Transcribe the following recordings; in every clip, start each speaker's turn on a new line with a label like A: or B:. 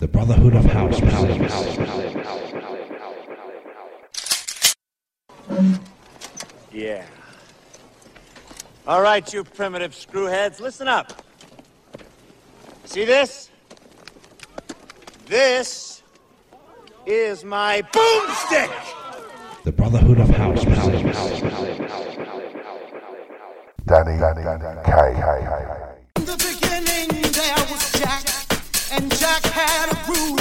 A: The Brotherhood of House. Powers.
B: Yeah. All right, you primitive screwheads, listen up. See this? This is my boomstick!
A: The Brotherhood of House.
C: Danny, Danny, K.
D: In the beginning there was Jack, and Jack had a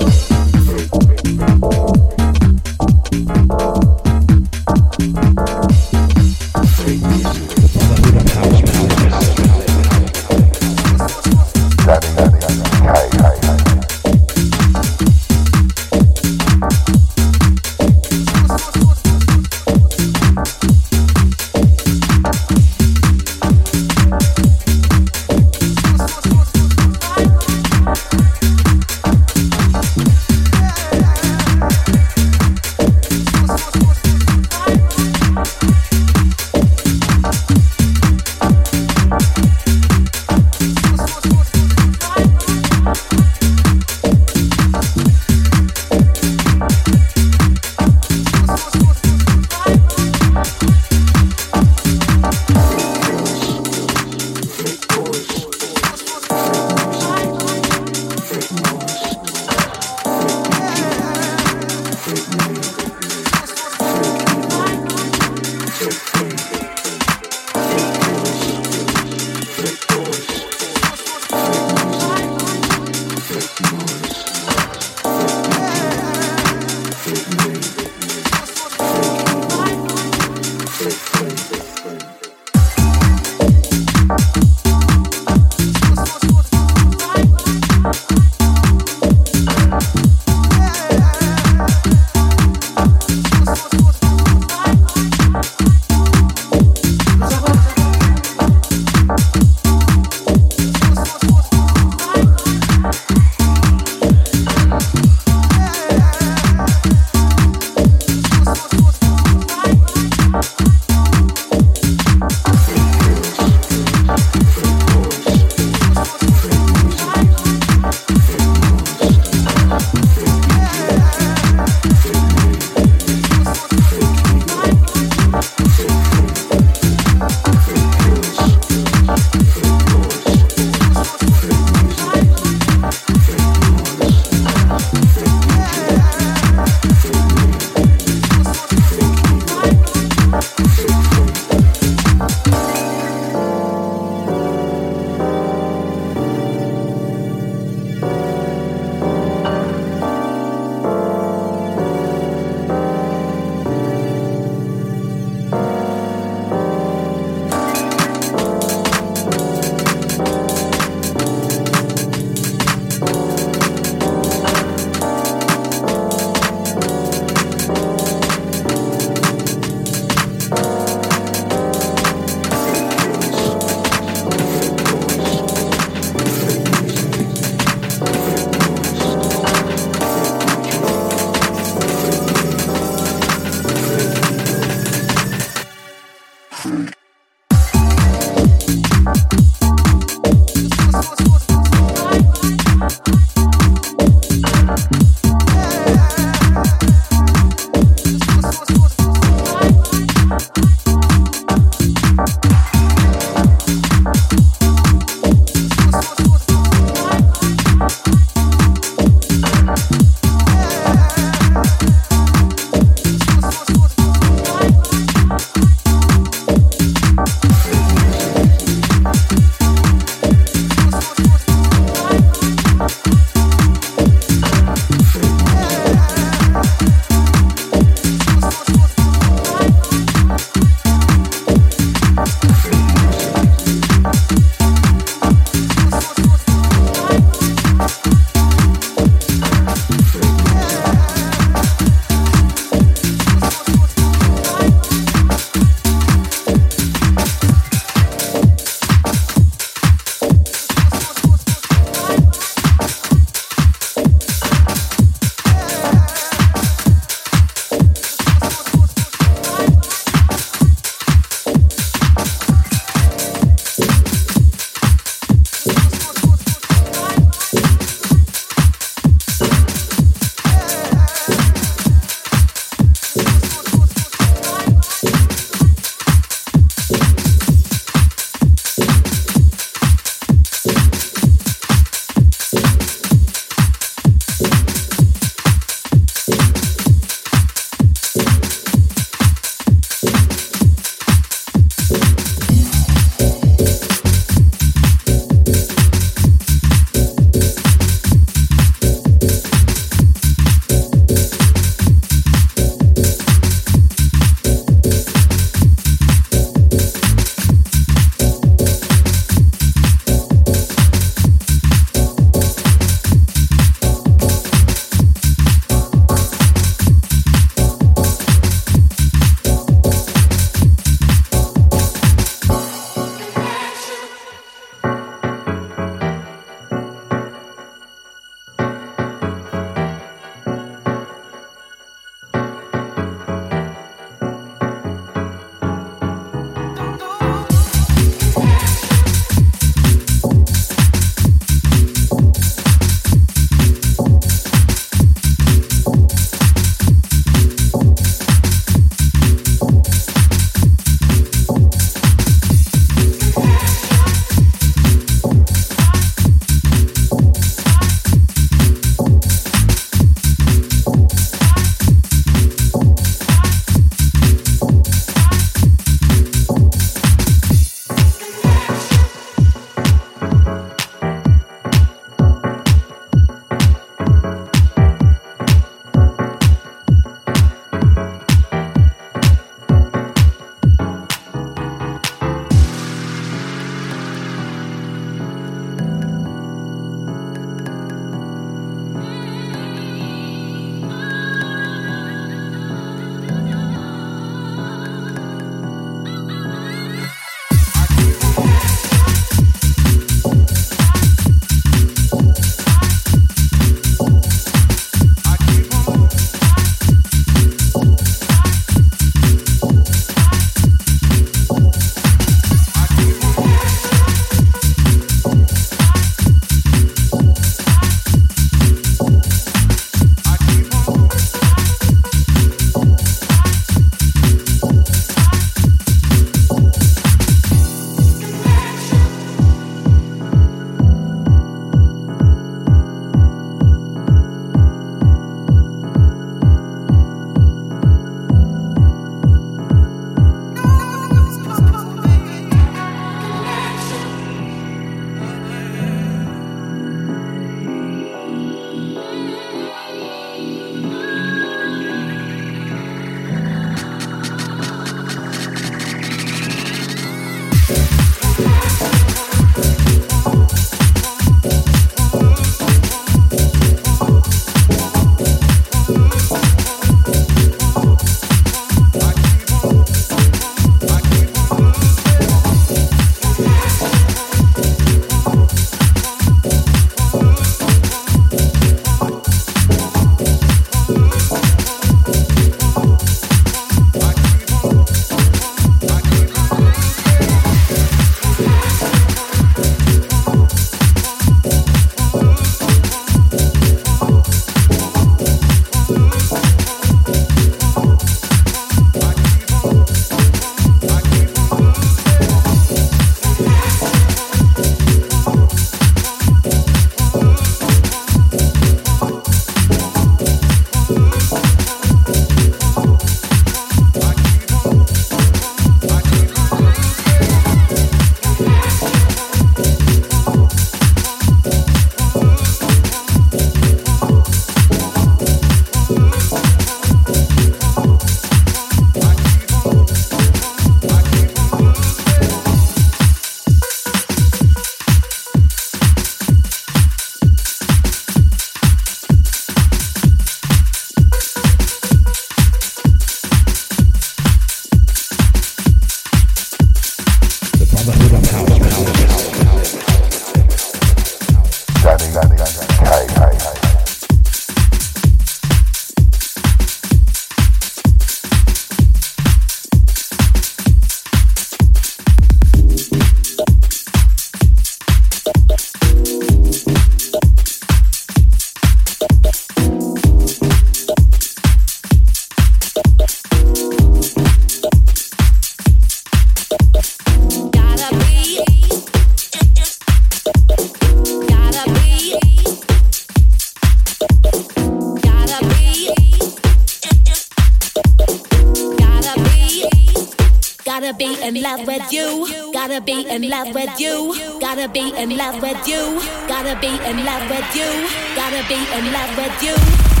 E: love with you. Gotta be in love with you. Gotta be in love with you. Gotta be in love with you.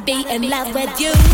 E: Be in love with you.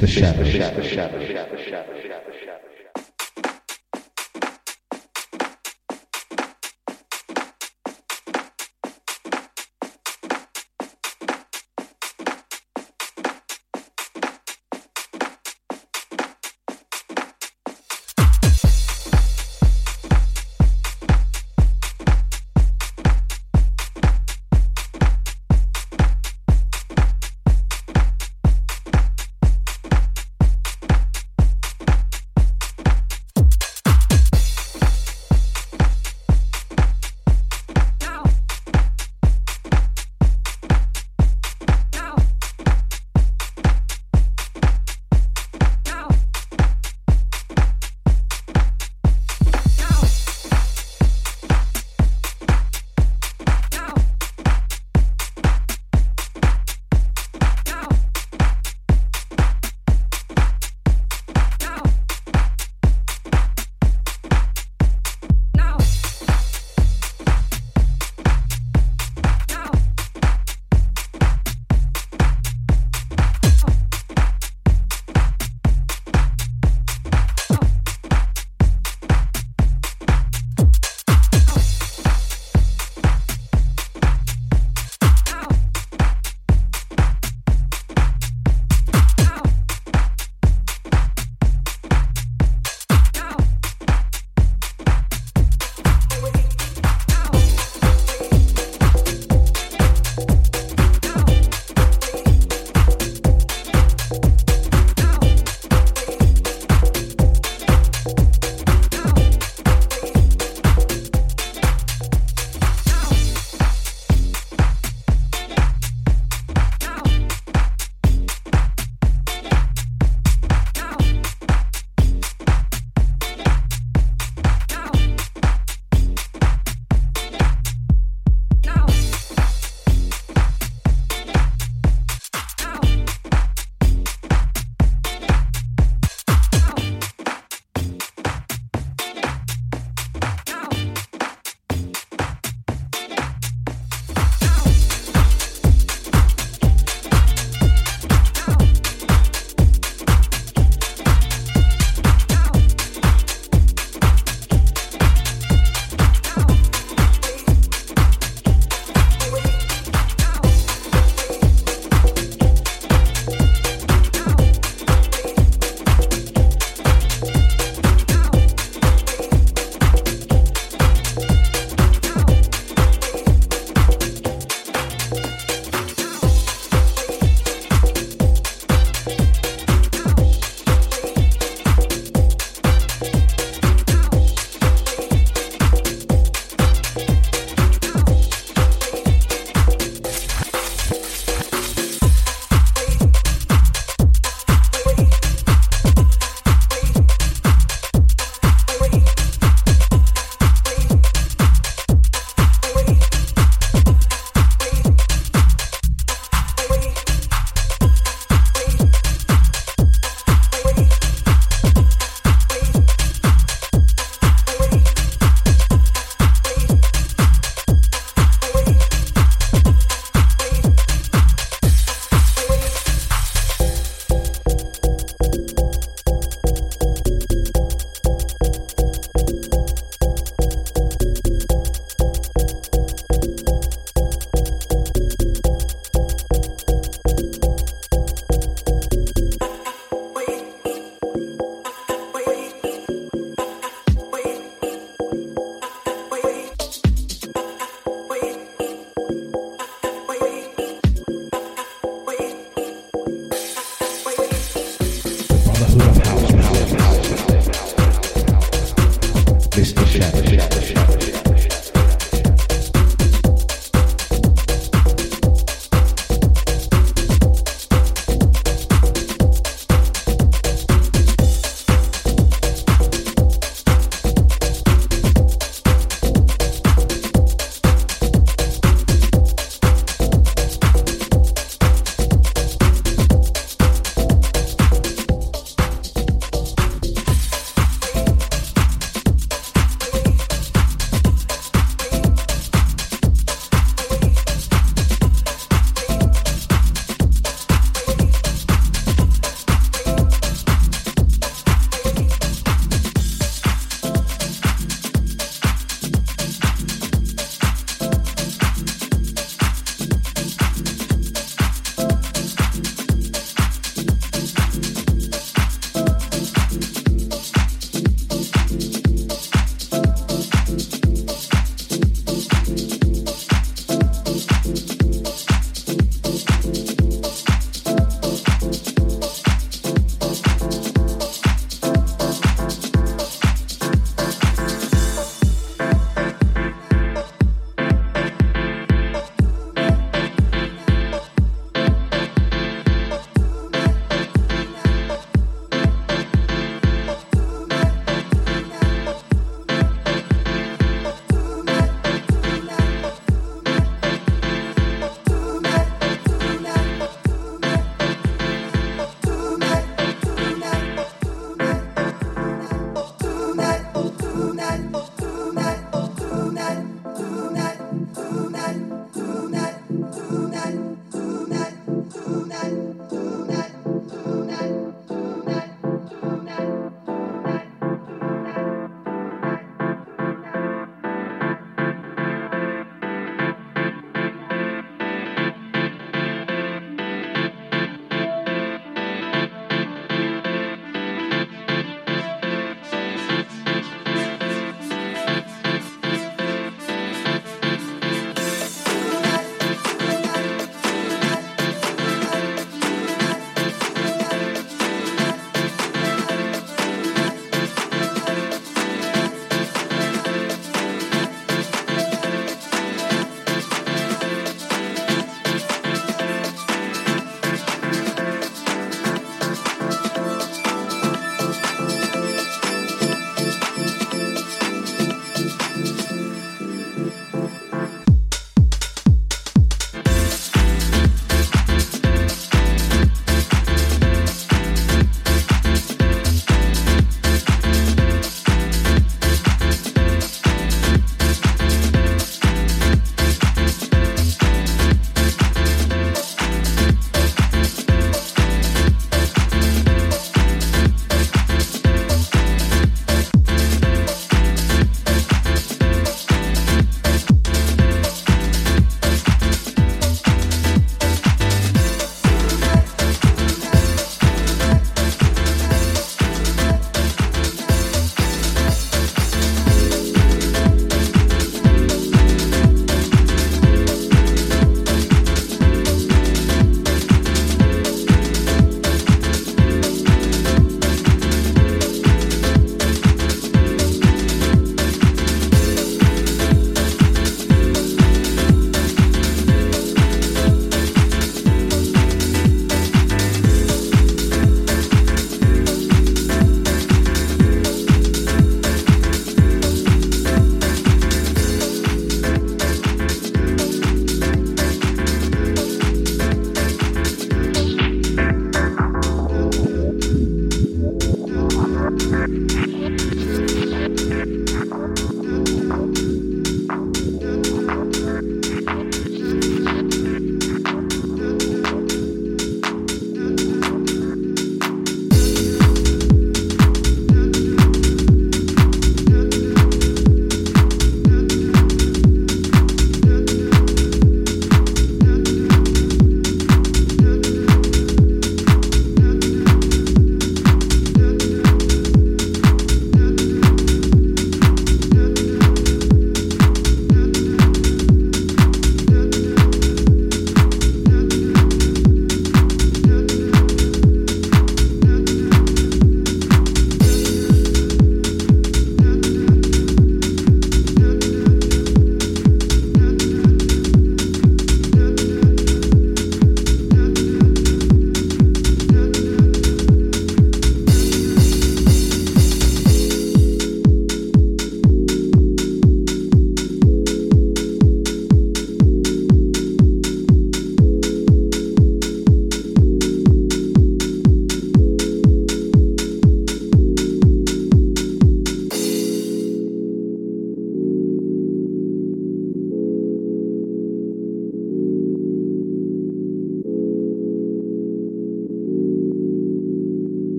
F: Mr. Shadow.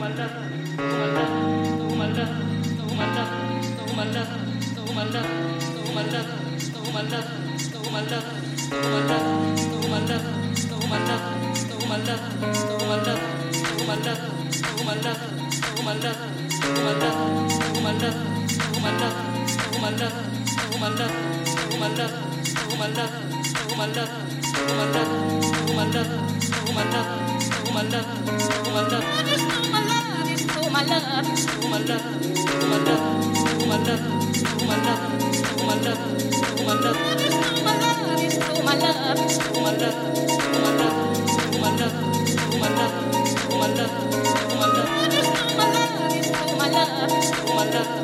F: Oh my love,
A: oh my
F: love, oh my love, oh my love my love.